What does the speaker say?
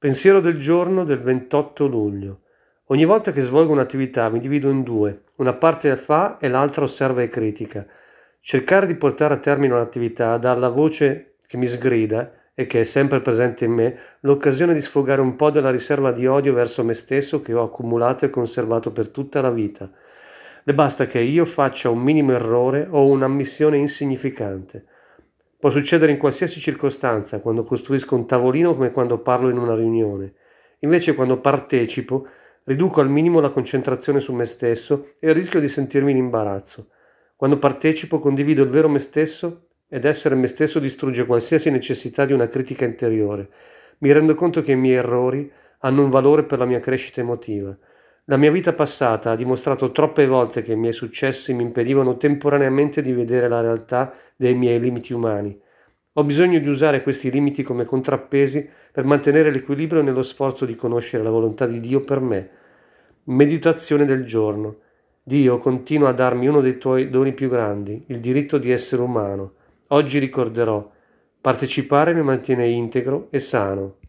Pensiero del giorno del 28 luglio. Ogni volta che svolgo un'attività mi divido in due, una parte fa e l'altra osserva e critica. Cercare di portare a termine un'attività dà alla voce che mi sgrida e che è sempre presente in me l'occasione di sfogare un po' della riserva di odio verso me stesso che ho accumulato e conservato per tutta la vita. Le basta che io faccia un minimo errore o un'ammissione insignificante Può succedere in qualsiasi circostanza, quando costruisco un tavolino come quando parlo in una riunione. Invece quando partecipo, riduco al minimo la concentrazione su me stesso e rischio di sentirmi in imbarazzo. Quando partecipo condivido il vero me stesso ed essere me stesso distrugge qualsiasi necessità di una critica interiore. Mi rendo conto che i miei errori hanno un valore per la mia crescita emotiva. La mia vita passata ha dimostrato troppe volte che i miei successi mi impedivano temporaneamente di vedere la realtà dei miei limiti umani. Ho bisogno di usare questi limiti come contrappesi per mantenere l'equilibrio nello sforzo di conoscere la volontà di Dio per me. Meditazione del giorno. Dio continua a darmi uno dei tuoi doni più grandi, il diritto di essere umano. Oggi ricorderò, partecipare mi mantiene integro e sano.